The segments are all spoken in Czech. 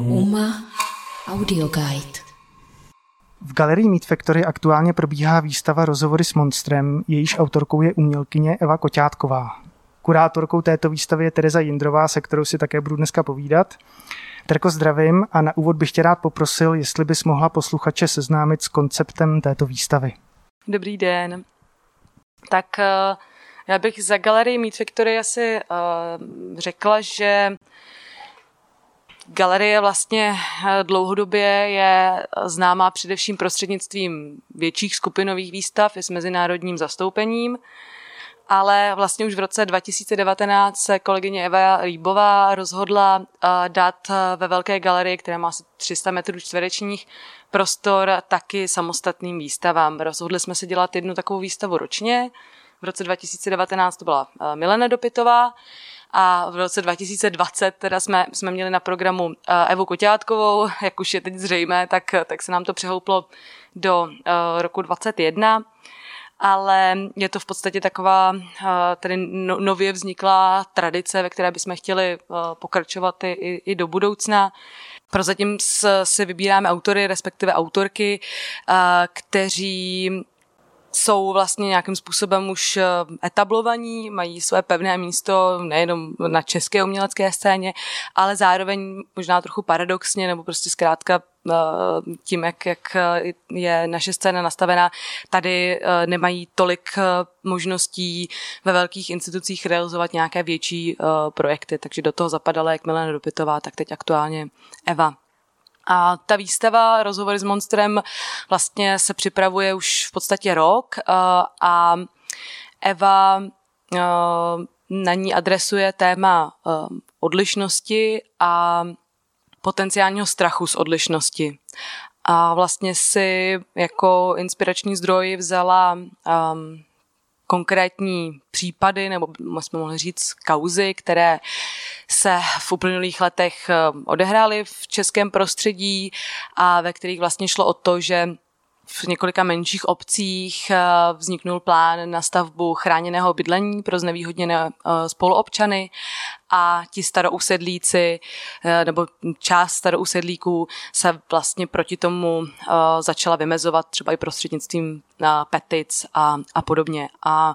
UMA Audio Guide. V galerii Meat Factory aktuálně probíhá výstava Rozhovory s monstrem, jejíž autorkou je umělkyně Eva Koťátková. Kurátorkou této výstavy je Tereza Jindrová, se kterou si také budu dneska povídat. Terko, zdravím a na úvod bych tě rád poprosil, jestli bys mohla posluchače seznámit s konceptem této výstavy. Dobrý den. Tak eh, já bych za galerii Meat Factory asi uh, řekla, že Galerie vlastně eh, dlouhodobě je známá především prostřednictvím větších skupinových výstav i s mezinárodním zastoupením, ale vlastně už v roce 2019 se kolegyně Eva Rýbová rozhodla dát ve velké galerii, která má asi 300 metrů čtverečních, prostor taky samostatným výstavám. Rozhodli jsme se dělat jednu takovou výstavu ročně, v roce 2019 to byla eh, Milena Dopitová a v roce 2020 teda jsme, jsme měli na programu eh, Evu Koťátkovou, jak už je teď zřejmé, tak, tak se nám to přehouplo do uh, roku 2021 ale je to v podstatě taková tady no, nově vzniklá tradice, ve které bychom chtěli pokračovat i, i, i do budoucna. Prozatím si vybíráme autory, respektive autorky, kteří jsou vlastně nějakým způsobem už eh, etablovaní, mají své pevné místo nejenom na české umělecké scéně, ale zároveň možná trochu paradoxně, nebo prostě zkrátka eh, tím, jak, jak je naše scéna nastavená, tady eh, nemají tolik možností ve velkých institucích realizovat nějaké větší projekty, takže do toho zapadala jak Milena Dopitová, tak teď aktuálně Eva a ta výstava Rozhovory s monstrem vlastně se připravuje už v podstatě rok eh, a Eva eh, na ní adresuje téma eh, odlišnosti a potenciálního strachu z odlišnosti. A vlastně si jako inspirační zdroj vzala um, konkrétní případy, nebo jsme mohli říct kauzy, které se v uplynulých letech eh, odehrály v českém prostředí a ve kterých vlastně šlo o to, že v několika menších obcích eh, vzniknul plán na stavbu chráněného bydlení pro znevýhodněné eh, spoluobčany a ti starousedlíci nebo část starousedlíků se vlastně proti tomu začala vymezovat třeba i prostřednictvím petic a, a podobně. A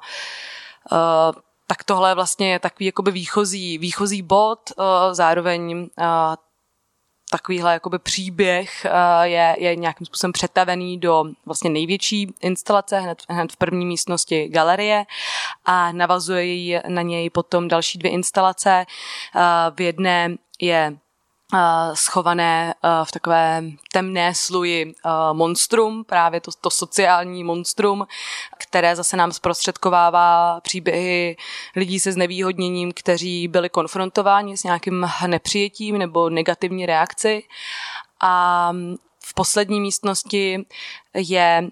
tak tohle vlastně je takový jakoby výchozí, výchozí bod, eh, zároveň eh, takovýhle jakoby příběh eh, je, je nějakým způsobem přetavený do vlastně největší instalace hned, hned v první místnosti galerie a navazuje na něj potom další dvě instalace. V jedné je schované v takové temné sluji monstrum, právě to, to sociální monstrum, které zase nám zprostředkovává příběhy lidí se znevýhodněním, kteří byli konfrontováni s nějakým nepřijetím nebo negativní reakci. A v poslední místnosti je,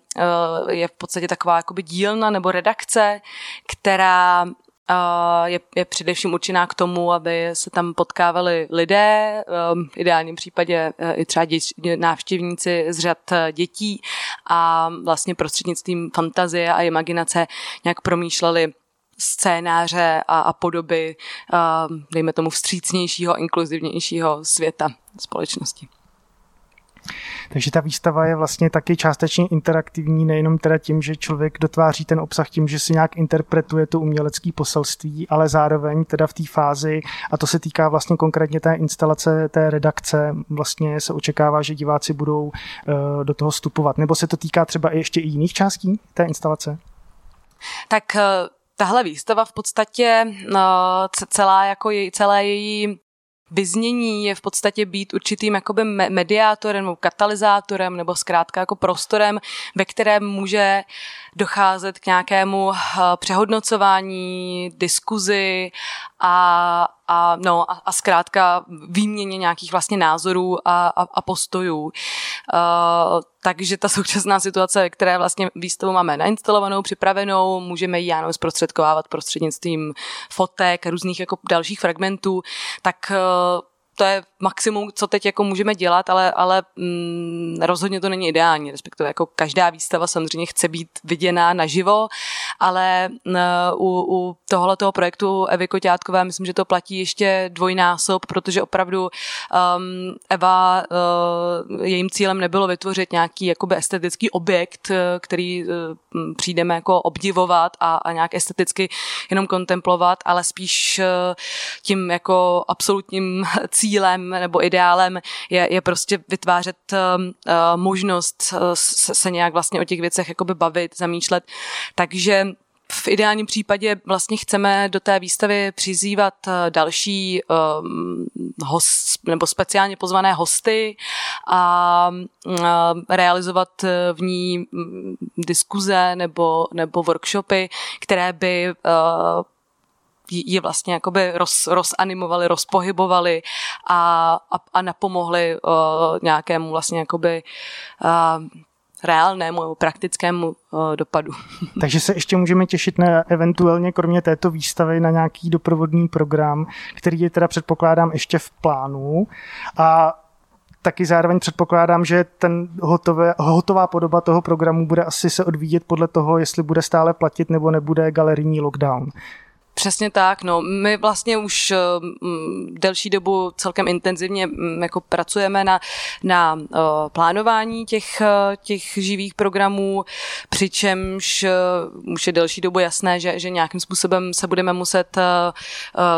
je v podstatě taková jakoby dílna nebo redakce, která je, je především určená k tomu, aby se tam potkávali lidé, v ideálním případě e, i třeba dě, návštěvníci z řad e, dětí a vlastně prostřednictvím fantazie a imaginace nějak promýšleli scénáře a, a podoby, dejme tomu, vstřícnějšího, inkluzivnějšího světa společnosti. Takže ta výstava je vlastně taky částečně interaktivní, nejenom teda tím, že člověk dotváří ten obsah tím, že si nějak interpretuje to umělecké poselství, ale zároveň teda v té fázi, a to se týká vlastně konkrétně té instalace, té redakce, vlastně se očekává, že diváci budou uh, do toho vstupovat. Nebo se to týká třeba i ještě i jiných částí té instalace? Tak eh, tahle výstava v podstatě no, celá jako jej, celé její vyznění je v podstatě být určitým jakoby mediátorem nebo katalyzátorem nebo zkrátka jako prostorem, ve kterém může docházet k nějakému eh, přehodnocování, diskuzi a, a, no, a, a zkrátka výměně nějakých vlastně názorů a, a, a postojů. Uh, takže ta současná situace, které vlastně výstavu máme nainstalovanou, připravenou, můžeme ji jenom zprostředkovávat prostřednictvím fotek, různých jako dalších fragmentů, tak uh, to je maximum, co teď jako můžeme dělat, ale, ale mm, rozhodně to není ideální, respektive jako každá výstava samozřejmě chce být viděná naživo ale u, u tohoto projektu Evy Koťátkové myslím, že to platí ještě dvojnásob, protože opravdu um, Eva, uh, jejím cílem nebylo vytvořit nějaký jakoby estetický objekt, který uh, přijdeme jako obdivovat a, a nějak esteticky jenom kontemplovat, ale spíš uh, tím jako absolutním cílem nebo ideálem je, je prostě vytvářet uh, možnost uh, se nějak vlastně o těch věcech jakoby bavit, zamýšlet. Takže v ideálním případě vlastně chceme do té výstavy přizývat eh, další um, host, nebo speciálně pozvané hosty a uh, realizovat v ní mm, diskuze nebo, nebo workshopy, které by uh, ji vlastně jakoby roz, rozanimovali, rozpohybovali a, a, a napomohli uh, nějakému vlastně jakoby uh, reálnému, praktickému uh, dopadu. Takže se ještě můžeme těšit na eventuálně, kromě této výstavy, na nějaký doprovodný program, který je teda předpokládám ještě v plánu. A taky zároveň předpokládám, že ten hotové, hotová podoba toho programu bude asi se odvíjet podle toho, jestli bude stále platit nebo nebude galerijní lockdown. Přesně tak, no. My vlastně už um, delší dobu celkem intenzivně um, jako pracujeme na, na uh, plánování těch, uh, těch živých programů, přičemž uh, už je delší dobu jasné, že, že nějakým způsobem se budeme muset uh,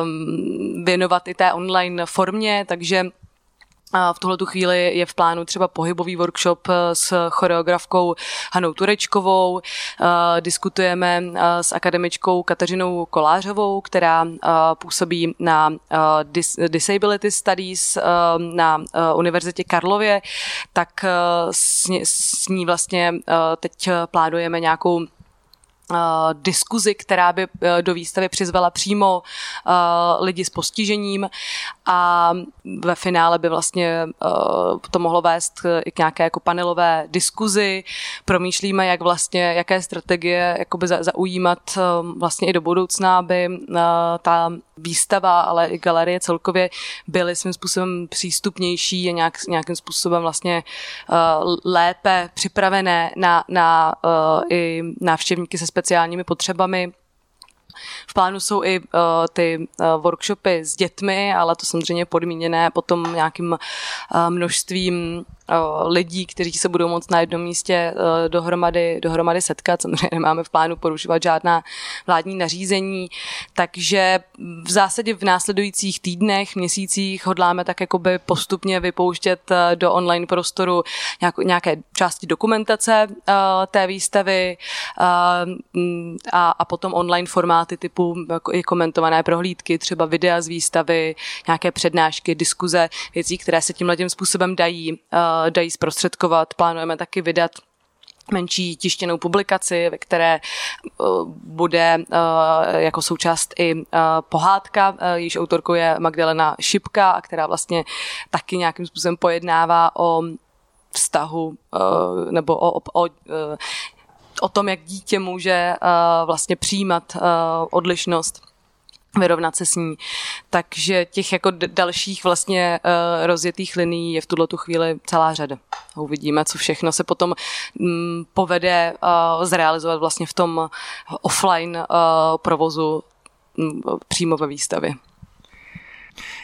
um, věnovat i té online formě, takže v tuhle chvíli je v plánu třeba pohybový workshop eh, s choreografkou Hanou Turečkovou. Eh, diskutujeme eh, s akademičkou Kateřinou Kolářovou, která působí na Disability Studies na Univerzitě Karlově, tak s ní vlastně teď plánujeme nějakou diskuzi, která by uh, do výstavy přizvala přímo uh, lidi s postižením a ve finále by vlastně to mohlo vést i k nějaké jako panelové diskuzi. Promýšlíme, jak vlastně, jaké strategie jakoby zaujímat vlastně i do budoucna, aby ta výstava, ale i galerie celkově byly svým způsobem přístupnější a nějak, nějakým způsobem vlastně lépe připravené na, na i návštěvníky se speciálními potřebami. V plánu jsou i uh, ty uh, workshopy s dětmi, ale to samozřejmě podmíněné potom nějakým uh, množstvím lidí, kteří se budou moct na jednom místě dohromady, dohromady setkat. Samozřejmě nemáme v plánu porušovat žádná vládní nařízení, takže v zásadě v následujících týdnech, měsících hodláme tak jakoby postupně vypouštět do online prostoru nějaké části dokumentace té výstavy a, a potom online formáty typu jako i komentované prohlídky, třeba videa z výstavy, nějaké přednášky, diskuze, věcí, které se tímhle tím způsobem dají Eh, dají zprostředkovat. Plánujeme taky vydat menší tištěnou publikaci, ve které eh, bude eh, jako součást i pohádka, jejíž autorkou je Magdalena Šipka, která vlastně taky nějakým způsobem pojednává o vztahu nebo o, o, o o tom, jak dítě může vlastně přijímat odlišnost vyrovnat se s ní. Takže těch jako dalších vlastně uh, rozjetých linií je v tuhle tu chvíli celá řada. Uvidíme, co všechno se potom um, povede uh, zrealizovat vlastně v tom offline uh, provozu um, přímo ve výstavě.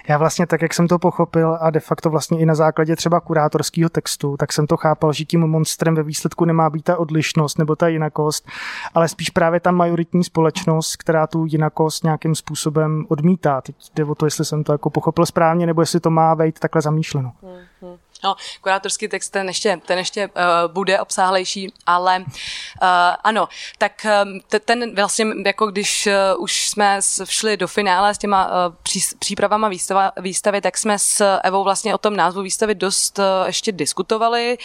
Já vlastně tak, jak jsem to pochopil a de facto vlastně i na základě třeba kurátorského textu, tak jsem to chápal, že tím monstrem ve výsledku nemá být ta odlišnost nebo ta jinakost, ale spíš právě ta majoritní společnost, která tu jinakost nějakým způsobem odmítá. Teď jde o to, jestli jsem to jako pochopil správně, nebo jestli to má být takhle zamýšleno. Mm-hmm. No, kurátorský text ten ještě, ten ještě uh, bude obsáhlejší, ale uh, ano, tak um, ten vlastně, jako když uh, už jsme všli do finále s těma uh, pří, přípravama výstava, výstavy, tak jsme s Evou vlastně o tom názvu výstavy dost uh, ještě diskutovali.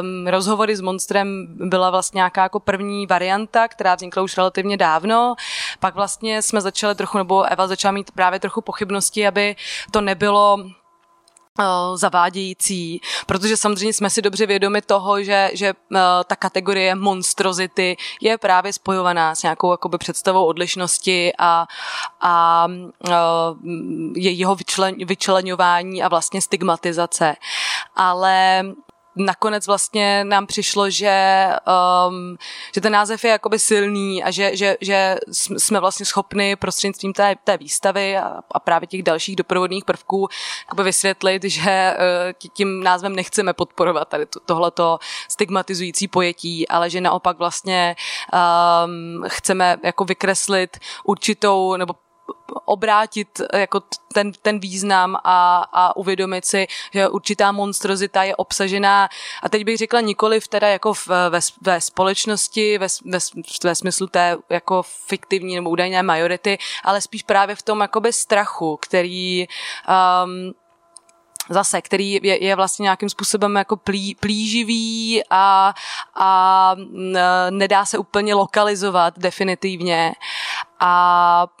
Um, rozhovory s Monstrem byla vlastně nějaká jako první varianta, která vznikla už relativně dávno. Pak vlastně jsme začali trochu, nebo Eva začala mít právě trochu pochybnosti, aby to nebylo Eh, zavádějící, protože samozřejmě jsme si dobře vědomi toho, že, že uh, ta kategorie monstrozity je právě spojovaná s nějakou jakoby představou odlišnosti a, a uh, jeho vyčlen, vyčlenování a vlastně stigmatizace. Ale nakonec vlastně nám přišlo, že, um, že ten název je jakoby silný a že, že, že jsme vlastně schopni prostřednictvím té, té výstavy a, a právě těch dalších doprovodných prvků jakoby vysvětlit, že uh, tím názvem nechceme podporovat tady to, tohleto stigmatizující pojetí, ale že naopak vlastně um, chceme jako vykreslit určitou nebo obrátit jako ten, ten význam a, a uvědomit si, že určitá monstrozita je obsažená a teď bych řekla nikoli v teda jako v, ve, ve společnosti, ve, ve, ve smyslu té jako fiktivní nebo údajné majority, ale spíš právě v tom jakoby strachu, který um, zase, který je, je vlastně nějakým způsobem jako plí, plíživý a, a nedá se úplně lokalizovat definitivně. A Mm,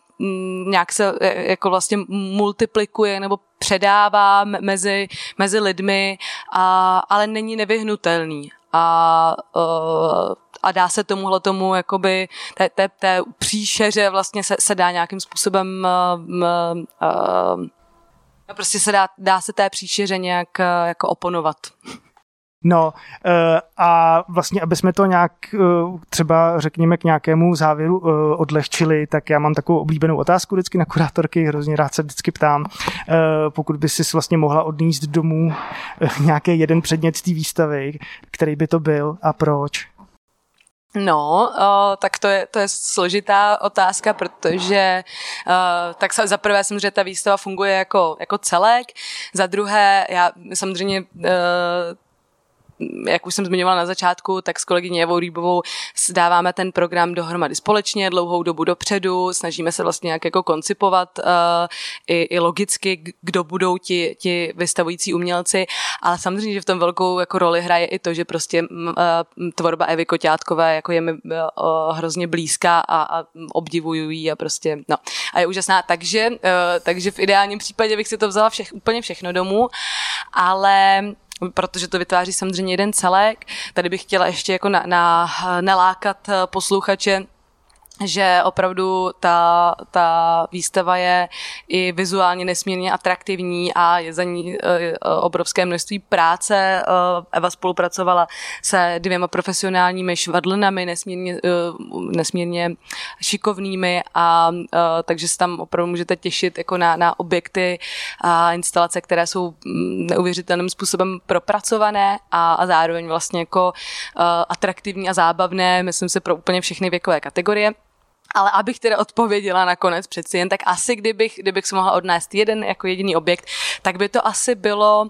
nějak se e, jako vlastně multiplikuje nebo předává mezi, mezi lidmi, a, ale není nevyhnutelný. A, e, a dá se tomuhle tomu jakoby té, té, té příšeře vlastně se, se dá nějakým způsobem uh, prostě se dá, dá se té příšeře nějak jako oponovat. No eh, a vlastně, aby jsme to nějak eh, třeba řekněme k nějakému závěru eh, odlehčili, tak já mám takovou oblíbenou otázku vždycky na kurátorky, hrozně rád se vždycky ptám, pokud by si vlastně mohla odníst domů nějaký jeden předmět z té výstavy, který by to byl a proč? No, o, tak to je, to je složitá otázka, protože o, tak za prvé samozřejmě ta výstava funguje jako, jako celek, za druhé já samozřejmě o, jak už jsem zmiňovala na začátku, tak s kolegyní Evou Rýbovou dáváme ten program dohromady společně dlouhou dobu dopředu, snažíme se vlastně nějak jako koncipovat uh, i, i logicky, kdo budou ti, ti vystavující umělci, ale samozřejmě, že v tom velkou jako roli hraje i to, že prostě uh, tvorba Evy Koťátkové jako je mi uh, hrozně blízká a, a obdivuju a prostě, no, a je úžasná, takže, uh, takže v ideálním případě bych si to vzala všech, úplně všechno domů, ale protože to vytváří samozřejmě jeden celek. Tady bych chtěla ještě jako na, na, nalákat posluchače že opravdu ta, ta výstava je i vizuálně nesmírně atraktivní a je za ní eh, obrovské množství práce. Eh, Eva spolupracovala se dvěma profesionálními švadlinami, nesmírně, nesmírně šikovnými a takže se tam opravdu můžete těšit jako na, na objekty a instalace, které jsou mm, neuvěřitelným způsobem propracované a, a zároveň vlastně jako atraktivní a zábavné, myslím si, pro úplně všechny věkové kategorie. Ale abych teda odpověděla nakonec přeci jen, tak asi kdybych, kdybych si mohla odnést jeden jako jediný objekt, tak by to asi bylo uh,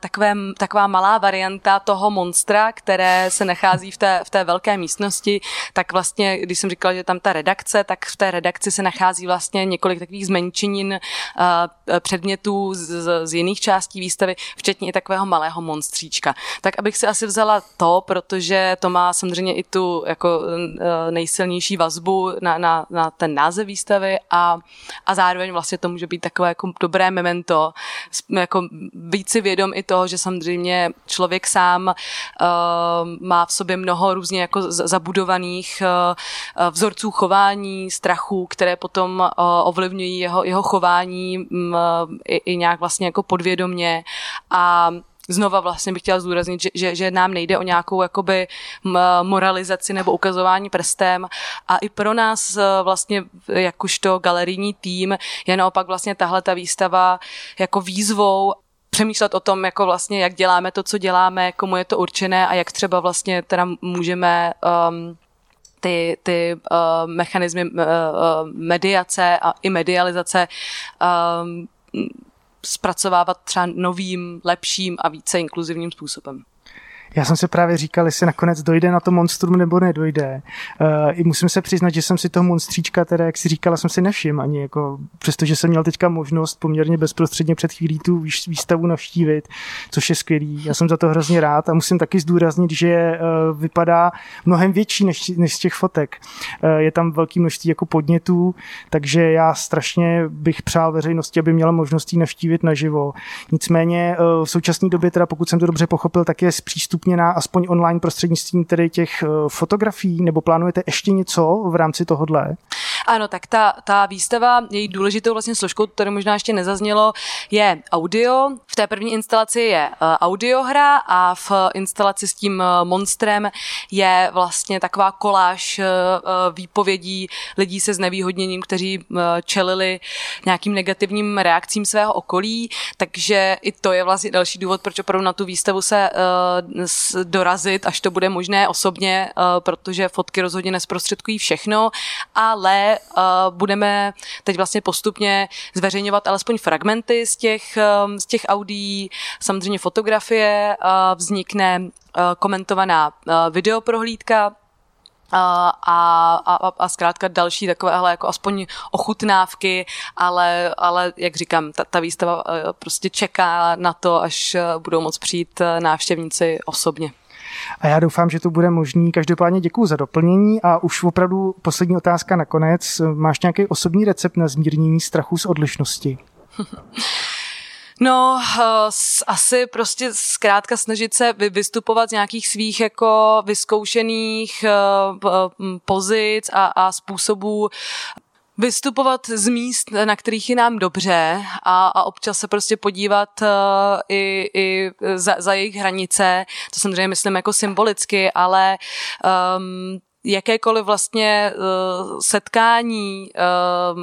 takové, taková malá varianta toho monstra, které se nachází v té, v té velké místnosti. Tak vlastně, když jsem říkala, že tam ta redakce, tak v té redakci se nachází vlastně několik takových zmenšenin uh, předmětů z, z jiných částí výstavy, včetně i takového malého monstříčka. Tak abych si asi vzala to, protože to má samozřejmě i tu jako uh, nejsilnější vazbu na, na, na ten název výstavy a, a zároveň vlastně to může být takové jako dobré memento, jako víc si vědom i toho, že samozřejmě člověk sám uh, má v sobě mnoho různě jako zabudovaných uh, vzorců chování, strachů, které potom uh, ovlivňují jeho, jeho chování um, i, i nějak vlastně jako podvědomně. A znova vlastně bych chtěla zdůraznit, že, že, že nám nejde o nějakou jakoby moralizaci nebo ukazování prstem. A i pro nás e, vlastně jakožto galerijní tým je naopak vlastně tahle ta výstava jako výzvou přemýšlet o tom, jako vlastně, jak děláme to, co děláme, komu je to určené a jak třeba vlastně teda můžeme um, ty, ty uh, mechanismy uh, mediace a i medializace um, zpracovávat třeba novým, lepším a více inkluzivním způsobem. Já jsem se právě říkal, jestli nakonec dojde na to monstrum nebo nedojde. Uh, I musím se přiznat, že jsem si toho monstříčka, teda jak si říkala, jsem si nevšiml ani jako, přestože jsem měl teďka možnost poměrně bezprostředně před chvílí tu výstavu navštívit, což je skvělý. Já jsem za to hrozně rád a musím taky zdůraznit, že uh, vypadá mnohem větší než, než z těch fotek. Uh, je tam velký množství jako podnětů, takže já strašně bych přál veřejnosti, aby měla možnost ji navštívit naživo. Nicméně uh, v současné době, teda pokud jsem to dobře pochopil, tak je přístup zpřístupněná aspoň online prostřednictvím tedy těch eh, fotografií, nebo plánujete ještě něco v rámci tohohle? Ano, tak ta, ta výstava, její důležitou vlastně složkou, které možná ještě nezaznělo, je audio. V té první instalaci je uh, audiohra a v instalaci s tím uh, monstrem je vlastně taková koláž uh, výpovědí lidí se znevýhodněním, kteří čelili nějakým negativním reakcím svého okolí, takže i to je vlastně další důvod, proč opravdu na tu výstavu se dorazit, až to bude možné osobně, protože fotky rozhodně nesprostředkují všechno, ale uh, budeme teď vlastně postupně zveřejňovat alespoň fragmenty z těch, um, z těch audií, samozřejmě fotografie, uh, vznikne uh, komentovaná uh, videoprohlídka, a, a, a, zkrátka další takovéhle jako aspoň ochutnávky, ale, ale jak říkám, ta, ta výstava prostě čeká na to, až budou moc přijít návštěvníci osobně. A já doufám, že to bude možný. Každopádně děkuji za doplnění a už opravdu poslední otázka nakonec. Máš nějaký osobní recept na zmírnění strachu z odlišnosti? No, eh, asi prostě zkrátka snažit se vystupovat z nějakých svých jako vyzkoušených eh, pozic a, a způsobů vystupovat z míst, na kterých je nám dobře a, a občas se prostě podívat uh, i, i za, za jejich hranice. To samozřejmě myslím jako symbolicky, ale um, jakékoliv vlastně uh, setkání uh,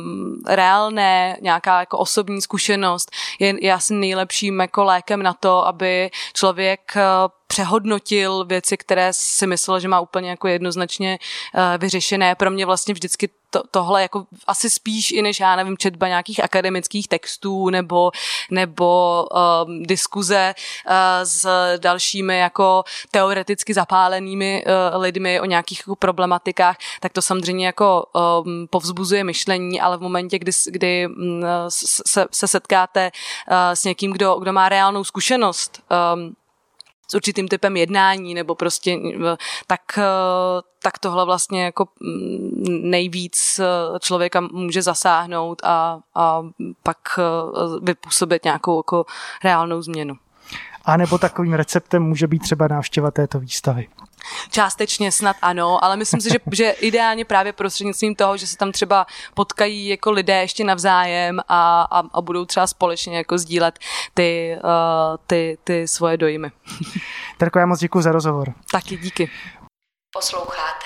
reálné, nějaká jako osobní zkušenost je, je asi nejlepším jako lékem na to, aby člověk uh, přehodnotil věci, které si myslel, že má úplně jako jednoznačně uh, vyřešené. Pro mě vlastně vždycky to, tohle jako asi spíš i než, já nevím, četba nějakých akademických textů nebo, nebo um, diskuze uh, s dalšími jako teoreticky zapálenými uh, lidmi o nějakých jako problematikách, tak to samozřejmě jako um, povzbuzuje myšlení, ale v momentě, kdy, kdy um, se, se setkáte uh, s někým, kdo, kdo má reálnou zkušenost um, s určitým typem jednání nebo prostě tak, tak tohle vlastně jako mm, nejvíc člověka může zasáhnout a, a pak vypůsobit nějakou jako reálnou změnu. A nebo takovým receptem může být třeba návštěva této výstavy. Částečně snad ano, ale myslím si, že, že ideálně právě prostřednictvím toho, že se tam třeba potkají jako lidé ještě navzájem a, a, a budou třeba společně jako sdílet ty, uh, ty, ty svoje dojmy. Terko, já moc děkuji za rozhovor. Taky díky. Posloucháte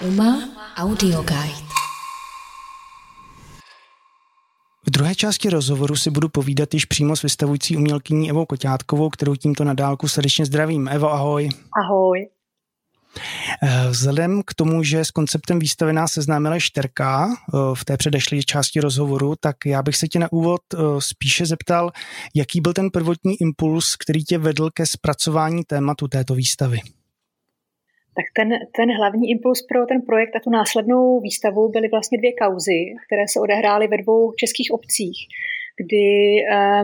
Uma Audio Guide. V druhé části rozhovoru si budu povídat již přímo s vystavující umělkyní Evou Koťátkovou, kterou tímto na dálku srdečně zdravím. Evo, ahoj. Ahoj. Eh, vzhledem k tomu, že s konceptem výstavy nás seznámila Šterka eh, v té předešlé části rozhovoru, tak já bych se tě na úvod eh, spíše zeptal, jaký byl ten prvotní impuls, který tě vedl ke zpracování tématu této výstavy? Tak ten, ten hlavní impuls pro ten projekt a tu následnou výstavu byly vlastně dvě kauzy, které se odehrály ve dvou českých obcích, kdy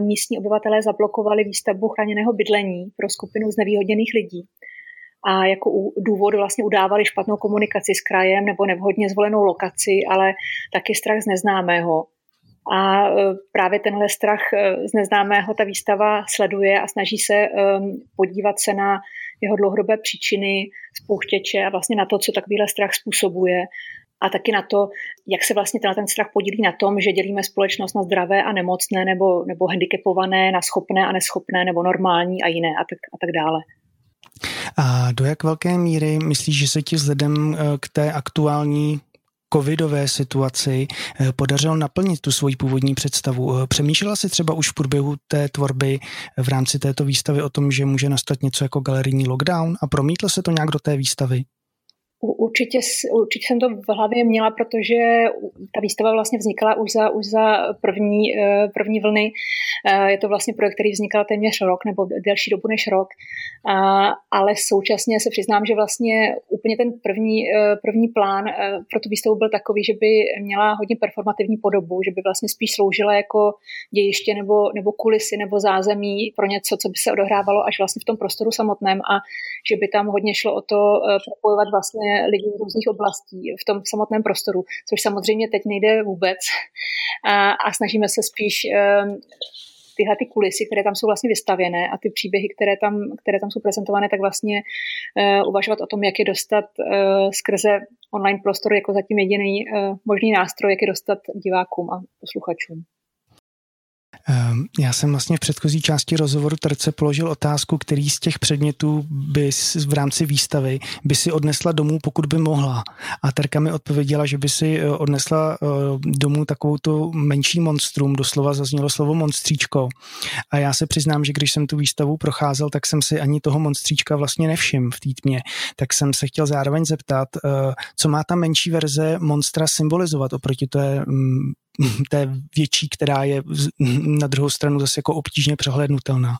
místní obyvatelé zablokovali výstavbu chráněného bydlení pro skupinu znevýhodněných lidí a jako důvod vlastně udávali špatnou komunikaci s krajem nebo nevhodně zvolenou lokaci, ale taky strach z neznámého. A e, právě tenhle strach e, z neznámého ta výstava sleduje a snaží se e, podívat se na jeho dlouhodobé příčiny, spouštěče a vlastně na to, co takovýhle strach způsobuje a taky na to, jak se vlastně ten, ten strach podílí na tom, že dělíme společnost na zdravé a nemocné nebo, nebo handicapované, na schopné a neschopné nebo normální a jiné a tak, a tak dále. A do jak velké míry myslíš, že se ti vzhledem k té aktuální covidové situaci eh, podařilo naplnit tu svoji původní představu. Eh, přemýšlela si třeba už v průběhu té tvorby v rámci této výstavy o tom, že může nastat něco jako galerijní lockdown a promítlo se to nějak do té výstavy? Určitě, určitě jsem to v hlavě měla, protože ta výstava vlastně vznikala už za, už za první, eh, první vlny. Eh, je to vlastně projekt, který vznikal téměř rok nebo delší dobu než rok, ale současně se přiznám, že vlastně úplně ten první, eh, první plán pro tu výstavu byl takový, že by měla hodně performativní podobu, že by vlastně spíš sloužila jako dějiště nebo, nebo kulisy nebo zázemí pro něco, co by se odehrávalo až vlastně v tom prostoru samotném a že by tam hodně šlo o to propojovat vlastně lidí z různých oblastí v tom samotném prostoru, což samozřejmě teď nejde vůbec. A, a snažíme se spíš ehm, tyhle ty kulisy, které tam jsou vlastně vystavěné a ty příběhy, které tam, které tam jsou prezentované, tak vlastně uh, uvažovat o tom, jak je dostat uh, skrze online prostor jako zatím jediný uh, možný nástroj, jak je dostat divákům a posluchačům. Ehm, já jsem vlastně v předchozí části rozhovoru Terce položil otázku, který z těch předmětů by v rámci výstavy by si odnesla domů, pokud by mohla. A Terka mi odpověděla, že by si eh, odnesla eh, domů takovou tu menší monstrum, doslova zaznělo slovo monstříčko. A já se přiznám, že když jsem tu výstavu procházel, tak jsem si ani toho monstříčka vlastně nevšiml v té. Tak jsem se chtěl zároveň zeptat, eh, co má ta menší verze monstra symbolizovat oproti té mm, té větší, která je na druhou stranu zase jako obtížně přehlednutelná.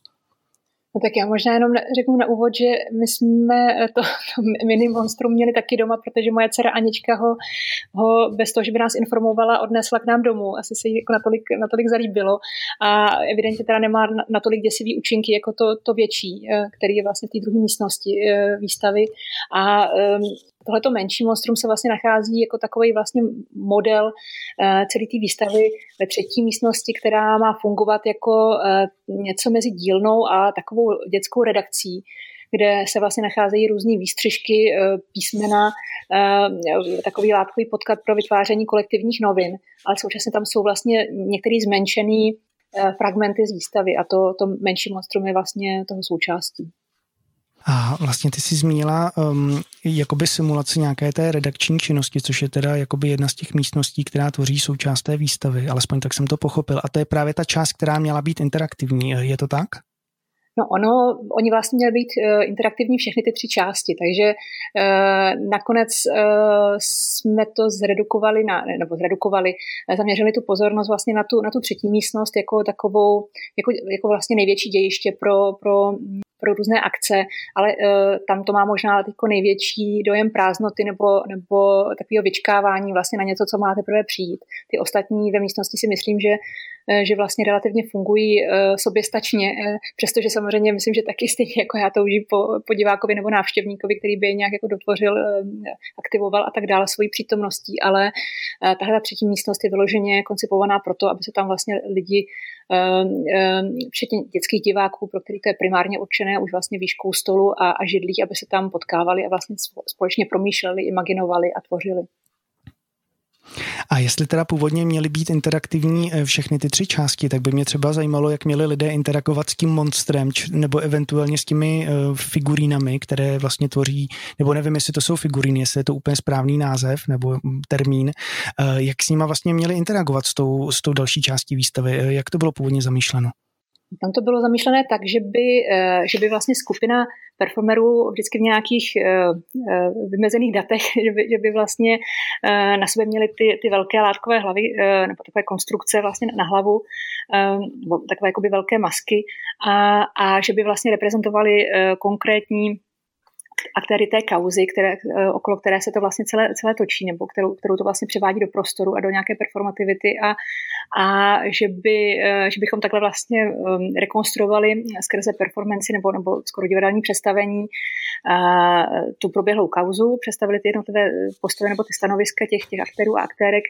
No tak já možná jenom řeknu na úvod, že my jsme to, to mini monstrum měli taky doma, protože moje dcera Anička ho, ho bez toho, že by nás informovala, odnesla k nám domů. Asi se jí jako natolik, natolik zalíbilo. A evidentně teda nemá natolik děsivý účinky jako to, to větší, eh, který je vlastně v té druhé místnosti eh, výstavy. A ehm, tohleto menší monstrum se vlastně nachází jako takový vlastně model uh, celé té výstavy ve třetí místnosti, která má fungovat jako uh, něco mezi dílnou a takovou dětskou redakcí, kde se vlastně nacházejí různé výstřižky, uh, písmena, takový látkový podklad pro vytváření kolektivních novin, ale současně tam jsou vlastně některé zmenšené fragmenty z výstavy a to, to menší monstrum je vlastně toho součástí. A vlastně ty jsi zmínila um, jakoby simulaci nějaké té redakční činnosti, což je teda jakoby jedna z těch místností, která tvoří součást té výstavy, alespoň tak jsem to pochopil. A to je právě ta část, která měla být interaktivní. Je to tak? No ono, oni vlastně měli být uh, interaktivní všechny ty tři části, takže uh, nakonec uh, jsme to zredukovali, na, nebo zredukovali, zaměřili tu pozornost vlastně na tu, na tu třetí místnost jako takovou, jako, jako vlastně největší dějiště pro, pro pro různé akce, ale tam to má možná jako největší dojem prázdnoty nebo, nebo takového vyčkávání vlastně na něco, co má teprve přijít. Ty ostatní ve místnosti si myslím, že Eh, že vlastně relativně fungují eh, soběstačně, eh, přestože samozřejmě myslím, že taky stejně jako já toužím po, po divákovi nebo návštěvníkovi, který by je nějak jako dotvořil, aktivoval a tak dále svojí přítomností, ale tahle třetí místnost je vyloženě koncipovaná proto, aby se tam vlastně lidi včetně dětských diváků, pro který to je primárně určené už vlastně výškou stolu a, a židlí, aby se tam potkávali a vlastně společně promýšleli, imaginovali a tvořili. A jestli teda původně měly být interaktivní eh, všechny ty tři části, tak by mě třeba zajímalo, jak měli lidé interagovat s tím monstrem, nebo eventuálně s těmi uh, figurínami, které vlastně tvoří, nebo nevím, jestli to jsou figuríny, jestli je to úplně správný název nebo mm, termín, uh, jak s nima vlastně měli interagovat s tou, s tou další částí výstavy, jak to bylo původně zamýšleno? Tam to bylo zamýšlené tak, že by, že by vlastně skupina performerů vždycky v nějakých uh, vymezených datech, že by, že by vlastně na sobě měli ty, ty velké látkové hlavy, nebo takové konstrukce vlastně na hlavu, takové jakoby velké masky a, a že by vlastně reprezentovali konkrétní aktéry té kauzy, které, eh, okolo které se to vlastně celé, celé točí, nebo kterou, kterou to vlastně převádí do prostoru a do nějaké performativity a, a že, by, eh, že bychom takhle vlastně ehm, rekonstruovali skrze performanci nebo, nebo skoro divadelní představení tu proběhlou kauzu, představili ty jednotlivé postavy nebo ty stanoviska těch, těch aktérů a aktérek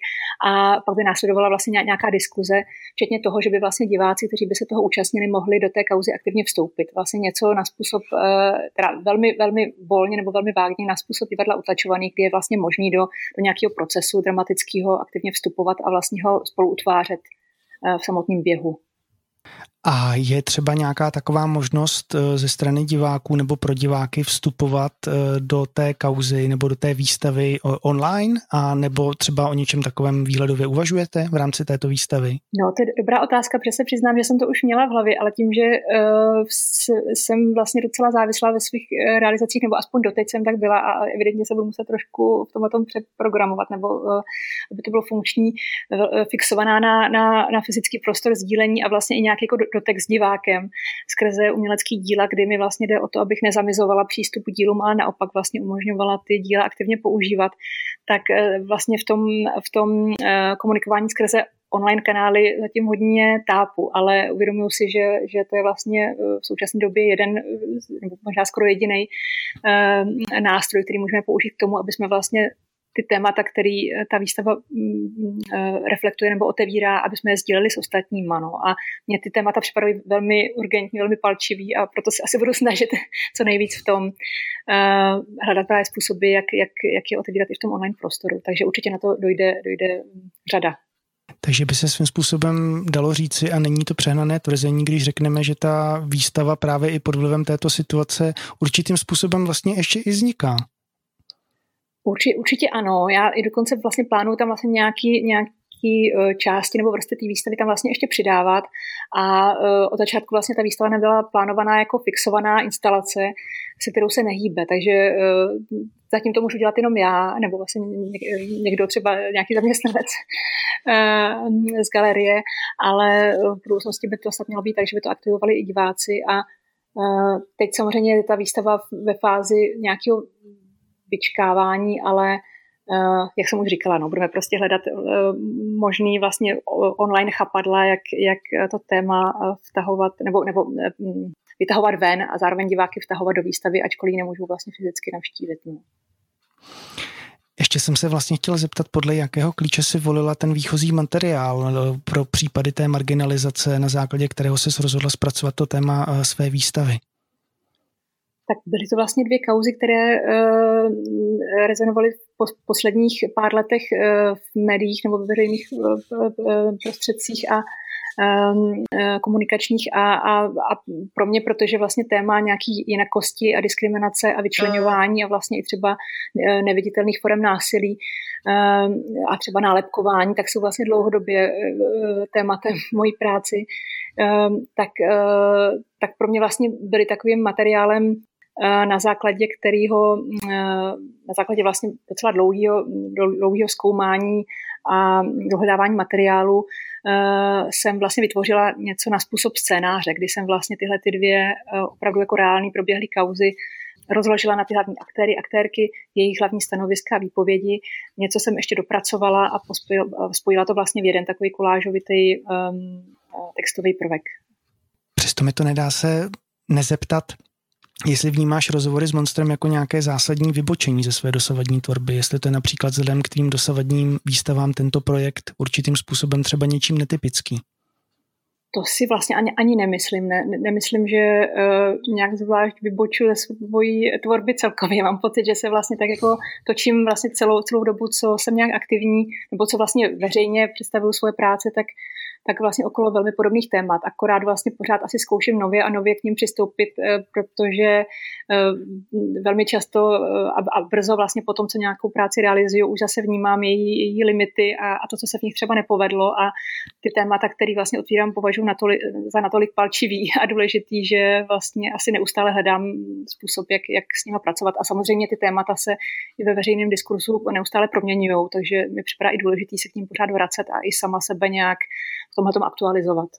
a pak by následovala vlastně nějaká diskuze, včetně toho, že by vlastně diváci, kteří by se toho účastnili, mohli do té kauzy aktivně vstoupit. Vlastně něco na způsob, eh, teda velmi, velmi volně nebo velmi vágně na způsob divadla utlačovaný, kdy je vlastně možný do, do nějakého procesu dramatického aktivně vstupovat a vlastně ho spolu utvářet eh, v samotném běhu. A je třeba nějaká taková možnost eh, ze strany diváků nebo pro diváky vstupovat eh, do té kauzy nebo do té výstavy online a nebo třeba o něčem takovém výhledově uvažujete v rámci této výstavy? No, to je dobrá otázka, protože se přiznám, že jsem to už měla v hlavě, ale tím, že uh, jsem vlastně docela závislá ve svých realizacích, nebo aspoň doteď jsem tak byla a evidentně se budu muset trošku v tomhle tom přeprogramovat, nebo uh, aby to bylo funkční, uh, fixovaná na, na, na fyzický prostor sdílení a vlastně i nějaký jako dotek s divákem skrze umělecký díla, kdy mi vlastně jde o to, abych nezamizovala přístup k dílům, ale naopak vlastně umožňovala ty díla aktivně používat, tak eh, vlastně v tom, v tom eh, komunikování skrze online kanály zatím hodně tápu, ale uvědomuji si, že, že to je vlastně eh, v současné době jeden, nebo možná skoro jediný nástroj, který můžeme použít k tomu, aby jsme vlastně ty témata, který eh, ta výstava mm, eh, reflektuje nebo otevírá, aby jsme je sdíleli s ostatníma. No. A mě ty témata připadají velmi urgentní, velmi palčivý a proto se asi budu snažit co nejvíc v tom uh, hledat právě způsoby, jak, jak, jak je otevírat i v tom online prostoru. Takže určitě na to dojde, dojde řada. Takže by se svým způsobem dalo říci, a není to přehnané tvrzení, když řekneme, že ta výstava právě i pod vlivem této situace určitým způsobem vlastně ještě i vzniká. Určitě, určitě ano. Já i dokonce vlastně plánuju tam vlastně nějaký, nějaký e, části nebo vrstvy té výstavy tam vlastně ještě přidávat. A uh, od začátku vlastně ta výstava nebyla plánovaná jako fixovaná instalace, se kterou se nehýbe, takže uh, zatím to můžu dělat jenom já, nebo vlastně někdo třeba nějaký zaměstnanec z galerie, ale v budoucnosti by to snad mělo být tak, že by to aktivovali i diváci. A teď samozřejmě je ta výstava ve fázi nějakého vyčkávání, ale uh, jak jsem už říkala, no, budeme prostě hledat uh, možný vlastně online chapadla, jak, jak to téma eh, vtahovat, nebo, nebo uh, vytahovat ven a zároveň diváky vtahovat do výstavy, ačkoliv nemůžu vlastně fyzicky navštívit. No. Ještě jsem se vlastně chtěl zeptat, podle jakého klíče si volila ten výchozí materiál pro případy té marginalizace, na základě kterého se rozhodla zpracovat to téma své výstavy tak byly to vlastně dvě kauzy, které uh, rezonovaly v posledních pár letech uh, v médiích nebo ve veřejných uh, prostředcích a um, komunikačních a, a, a pro mě, protože vlastně téma nějaký jinakosti a diskriminace a vyčlenování a vlastně i třeba neviditelných forem násilí um, a třeba nálepkování, tak jsou vlastně dlouhodobě tématem mojí práci, um, tak, tak pro mě vlastně byly takovým materiálem na základě kterého, eh, na základě vlastně docela dlouhého, dlouhého zkoumání a dohledávání materiálu eh, jsem vlastně vytvořila něco na způsob scénáře, kdy jsem vlastně tyhle ty dvě opravdu jako reální proběhlé kauzy rozložila na ty hlavní aktéry, aktérky, jejich hlavní stanoviska a výpovědi. Něco jsem ještě dopracovala a spojila to vlastně v jeden takový kolážovitý um, textový prvek. Přesto mi to nedá se nezeptat, jestli vnímáš rozhovory s Monstrem jako nějaké zásadní vybočení ze své dosavadní tvorby, jestli to je například vzhledem k tvým dosavadním výstavám tento projekt určitým způsobem třeba něčím netypický. To si vlastně ani, ani nemyslím. Ne, nemyslím, že uh, nějak zvlášť vybočuje svojí tvorby celkově. Mám pocit, že se vlastně tak jako točím vlastně celou, celou dobu, co jsem nějak aktivní, nebo co vlastně veřejně představuju svoje práce, tak tak vlastně okolo velmi podobných témat. Akorát vlastně pořád asi zkouším nově a nově k ním přistoupit, eh, protože velmi často eh, a brzo vlastně po tom, co nějakou práci realizuju, už zase vnímám její, její limity a, a to, co se v nich třeba nepovedlo a ty témata, které vlastně otvírám, považuji natoli, za natolik palčivý a důležitý, že vlastně asi neustále hledám způsob, jak, jak s nimi pracovat. A samozřejmě ty témata se i ve veřejném diskursu neustále proměňují, takže mi připadá i důležitý se k ním pořád vracet a i sama sebe nějak tomhle tom aktualizovat.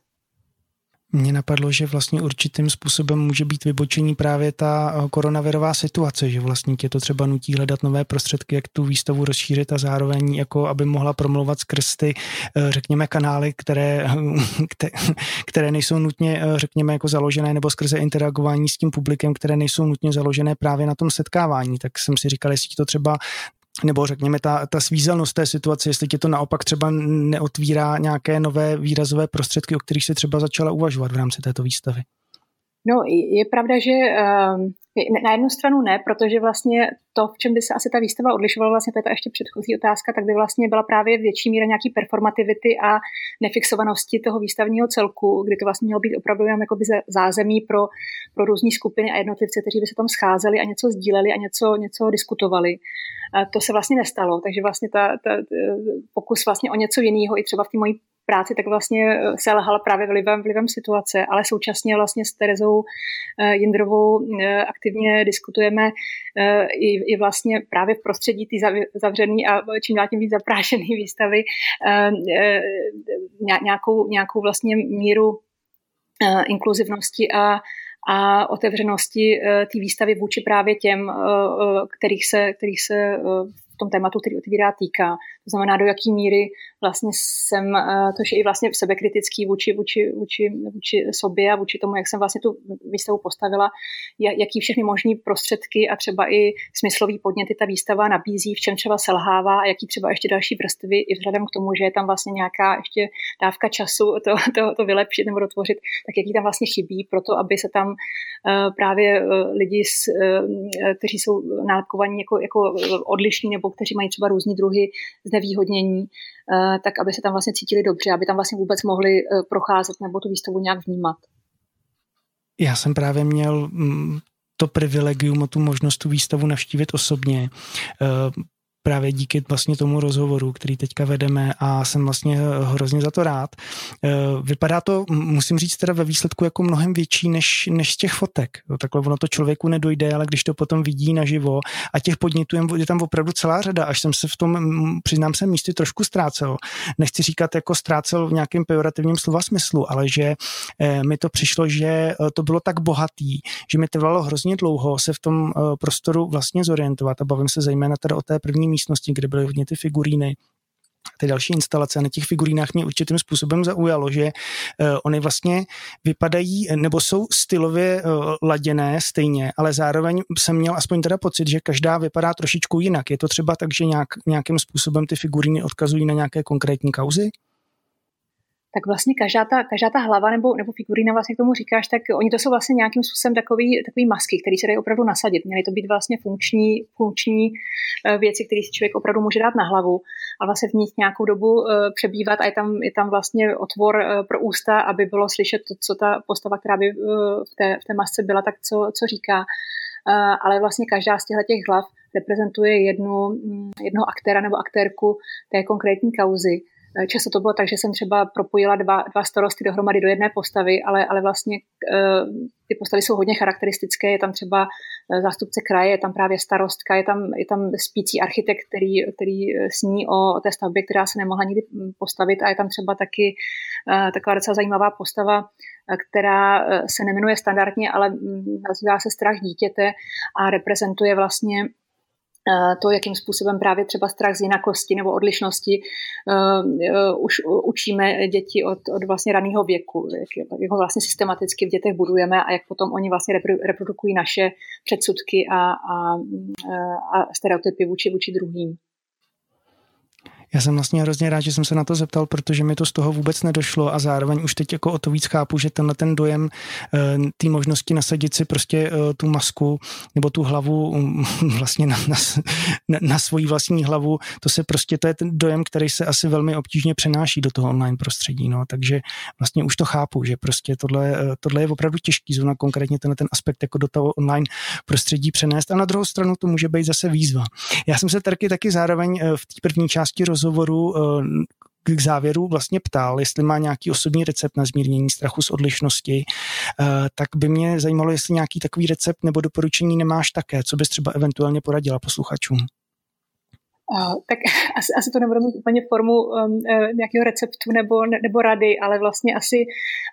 Mně napadlo, že vlastně určitým způsobem může být vybočení právě ta eh, koronavirová situace, že vlastně tě to třeba nutí hledat nové prostředky, jak tu výstavu rozšířit a zároveň jako aby mohla promluvat skrz ty, eh, řekněme, kanály, které, které nejsou nutně, eh, řekněme, jako založené nebo skrze interagování s tím publikem, které nejsou nutně založené právě na tom setkávání. Tak jsem si říkal, jestli to třeba nebo řekněme ta, ta svízelnost té situace, jestli ti to naopak třeba neotvírá nějaké nové výrazové prostředky, o kterých se třeba začala uvažovat v rámci této výstavy. No, je pravda, že ehm, na jednu stranu ne, protože vlastně to, v čem by se asi ta výstava odlišovala, vlastně to je ta ještě předchozí otázka, tak by vlastně byla právě větší míra nějaký performativity a nefixovanosti toho výstavního celku, kdy to vlastně mělo být opravdu jenom jakoby zázemí pro, pro různé skupiny a jednotlivce, kteří by se tam scházeli a něco sdíleli a něco, něco diskutovali. A to se vlastně nestalo, takže vlastně ta, ta pokus vlastně o něco jiného i třeba v té mojí práci, tak vlastně eh, se lhala právě vlivem, vlivem situace, ale současně vlastně s Terezou eh, Jindrovou eh, aktivně diskutujeme i, i vlastně právě v prostředí té zavřené a čím dál tím víc zaprášené výstavy nějakou, nějakou vlastně míru inkluzivnosti a, a otevřenosti té výstavy vůči právě těm, kterých se, kterých se v tom tématu, který otvírá týká. To znamená, do jaký míry vlastně jsem, uh, to je i vlastně sebekritický vůči, vůči, vůči, vůči sobě a vůči tomu, jak jsem vlastně tu výstavu postavila, jaký všechny možný prostředky a třeba i smyslový podněty ta výstava nabízí, v čem třeba selhává a jaký třeba ještě další vrstvy i vzhledem k tomu, že je tam vlastně nějaká ještě dávka času to, to, to vylepšit nebo dotvořit, tak jaký tam vlastně chybí pro to, aby se tam uh, právě uh, lidi, kteří jsou nálepkovaní jako, jako odlišní nebo kteří mají třeba různý druhy znevýhodnění, uh, tak aby se tam vlastně cítili dobře, aby tam vlastně vůbec mohli uh, procházet nebo tu výstavu nějak vnímat. Já jsem právě měl mm, to privilegium a tu možnost tu výstavu navštívit osobně právě díky vlastně tomu rozhovoru, který teďka vedeme a jsem vlastně hrozně za to rád. Eh, vypadá to, musím říct, teda ve výsledku jako mnohem větší než, než z těch fotek. Takhle ono to člověku nedojde, ale když to potom vidí naživo a těch podnětů je tam opravdu celá řada, až jsem se v tom, přiznám se, místy trošku ztrácel. Nechci říkat jako ztrácel v nějakém pejorativním slova smyslu, ale že eh, mi to přišlo, že eh, to bylo tak bohatý, že mi trvalo hrozně dlouho se v tom prostoru vlastně zorientovat a bavím se zejména teda o té první místnosti, kde byly hodně ty figuríny, ty další instalace. Na těch figurínách mě určitým způsobem zaujalo, že uh, oni vlastně vypadají, nebo jsou stylově uh, laděné stejně, ale zároveň jsem měl aspoň teda pocit, že každá vypadá trošičku jinak. Je to třeba tak, že nějak, nějakým způsobem ty figuríny odkazují na nějaké konkrétní kauzy? Tak vlastně každá ta, každá ta hlava nebo, nebo figurína, vlastně k tomu říkáš, tak oni to jsou vlastně nějakým způsobem takový, takový masky, které se dají opravdu nasadit. Měly to být vlastně funkční, funkční eh, věci, které si člověk opravdu může dát na hlavu a vlastně v nich nějakou dobu eh, přebývat a je tam, je tam vlastně otvor eh, pro ústa, aby bylo slyšet to, co ta postava, která by v té, v té masce byla, tak co, co říká. Ale vlastně každá z těchto těch hlav reprezentuje jednu, mm, jednoho aktéra nebo aktérku té konkrétní kauzy. Eh, často to bylo tak, že jsem třeba propojila dva, dva starosty dohromady do jedné postavy, ale, ale vlastně eh, ty postavy jsou hodně charakteristické. Je tam třeba eh, zástupce kraje, je tam právě starostka, je tam, je tam spící architekt, který, který sní o té stavbě, která se nemohla nikdy hm, postavit a je tam třeba taky taková docela zajímavá postava, která se nemenuje standardně, ale hm, nazývá se strach dítěte a reprezentuje vlastně to, jakým způsobem právě třeba strach z jinakosti nebo odlišnosti uh, už učíme děti od, od vlastně raného věku, jak, jak ho vlastně systematicky v dětech budujeme a jak potom oni vlastně reprodukují naše předsudky a, a, a stereotypy vůči, vůči druhým. Já jsem vlastně hrozně rád, že jsem se na to zeptal, protože mi to z toho vůbec nedošlo a zároveň už teď jako o to víc chápu, že tenhle ten dojem uh, té možnosti nasadit si prostě uh, tu masku nebo tu hlavu um, vlastně na, na, na, svoji vlastní hlavu, to se prostě, to je ten dojem, který se asi velmi obtížně přenáší do toho online prostředí, no, takže vlastně už to chápu, že prostě tohle, uh, tohle je opravdu těžký zóna, konkrétně tenhle ten aspekt jako do toho online prostředí přenést a na druhou stranu to může být zase výzva. Já jsem se taky taky zároveň v té první části roz rozhovoru eh, k závěru vlastně ptal, jestli má nějaký osobní recept na zmírnění strachu z odlišnosti, eh, tak by mě zajímalo, jestli nějaký takový recept nebo doporučení nemáš také, co bys třeba eventuálně poradila posluchačům. Tak asi, asi to nebude mít úplně formu um, uh, nějakého receptu nebo, ne, nebo rady, ale vlastně asi,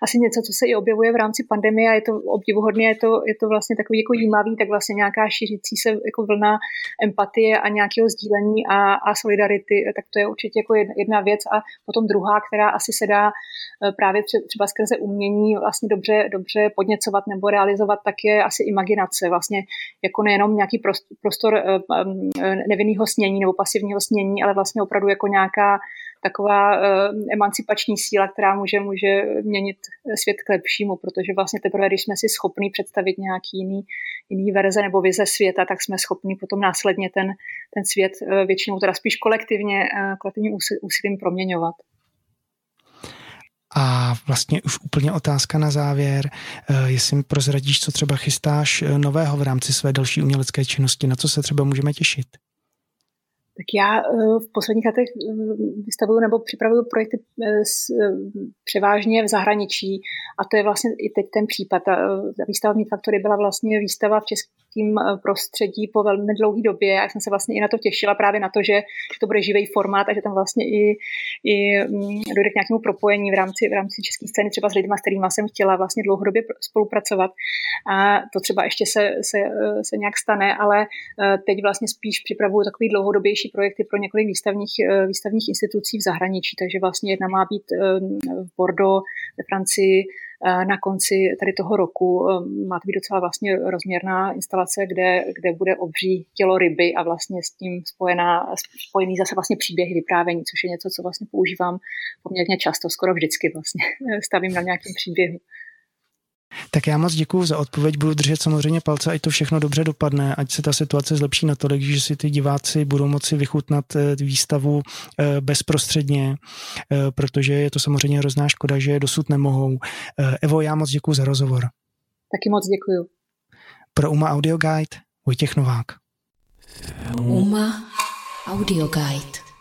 asi něco, co se i objevuje v rámci pandemie a je to obdivuhodně, je to, je to vlastně takový jako jímavý, tak vlastně nějaká šířící se jako vlna empatie a nějakého sdílení a, a solidarity, tak to je určitě jako jedna, jedna věc. A potom druhá, která asi se dá uh, právě třeba skrze umění vlastně dobře, dobře podněcovat nebo realizovat, tak je asi imaginace, vlastně jako nejenom nějaký prostor uh, um, nevinného snění nebo pasivního snění, ale vlastně opravdu jako nějaká taková uh, emancipační síla, která může, může měnit svět k lepšímu, protože vlastně teprve, když jsme si schopni představit nějaký jiný, jiný verze nebo vize světa, tak jsme schopni potom následně ten, ten svět uh, většinou teda spíš kolektivně, kolektivním úsilím proměňovat. A vlastně už úplně otázka na závěr, jestli mi prozradíš, co třeba chystáš nového v rámci své další umělecké činnosti, na co se třeba můžeme těšit? Tak já eh, v posledních letech eh, vystavuju nebo připravuju projekty eh, převážně v zahraničí a to je vlastně i teď ten případ. Ta výstava Meet Factory byla vlastně výstava v českým prostředí po velmi dlouhé době. Já jsem se vlastně i na to těšila právě na to, že to bude živý formát a že tam vlastně i, i mm, dojde k nějakému propojení v rámci, v rámci české scény třeba s lidmi, s kterými jsem chtěla vlastně dlouhodobě spolupracovat. A to třeba ještě se, se, se nějak stane, ale teď vlastně spíš připravuju takový dlouhodobější projekty pro několik výstavních, výstavních institucí v zahraničí. Takže vlastně jedna má být v Bordeaux ve Francii, na konci tady toho roku. Má to být docela vlastně rozměrná instalace, kde, kde bude obří tělo ryby a vlastně s tím spojená, spojený zase vlastně příběhy vyprávění, což je něco, co vlastně používám poměrně často, skoro vždycky vlastně stavím na nějakém příběhu. Tak já moc děkuji za odpověď, budu držet samozřejmě palce, ať to všechno dobře dopadne, ať se ta situace zlepší natolik, že si ty diváci budou moci vychutnat eh, výstavu eh, bezprostředně, eh, protože je to samozřejmě hrozná škoda, že dosud nemohou. Evo, já moc děkuji za rozhovor. Taky moc děkuji. Pro UMA Audio Guide Vojtěch Novák. UMA Audio Guide.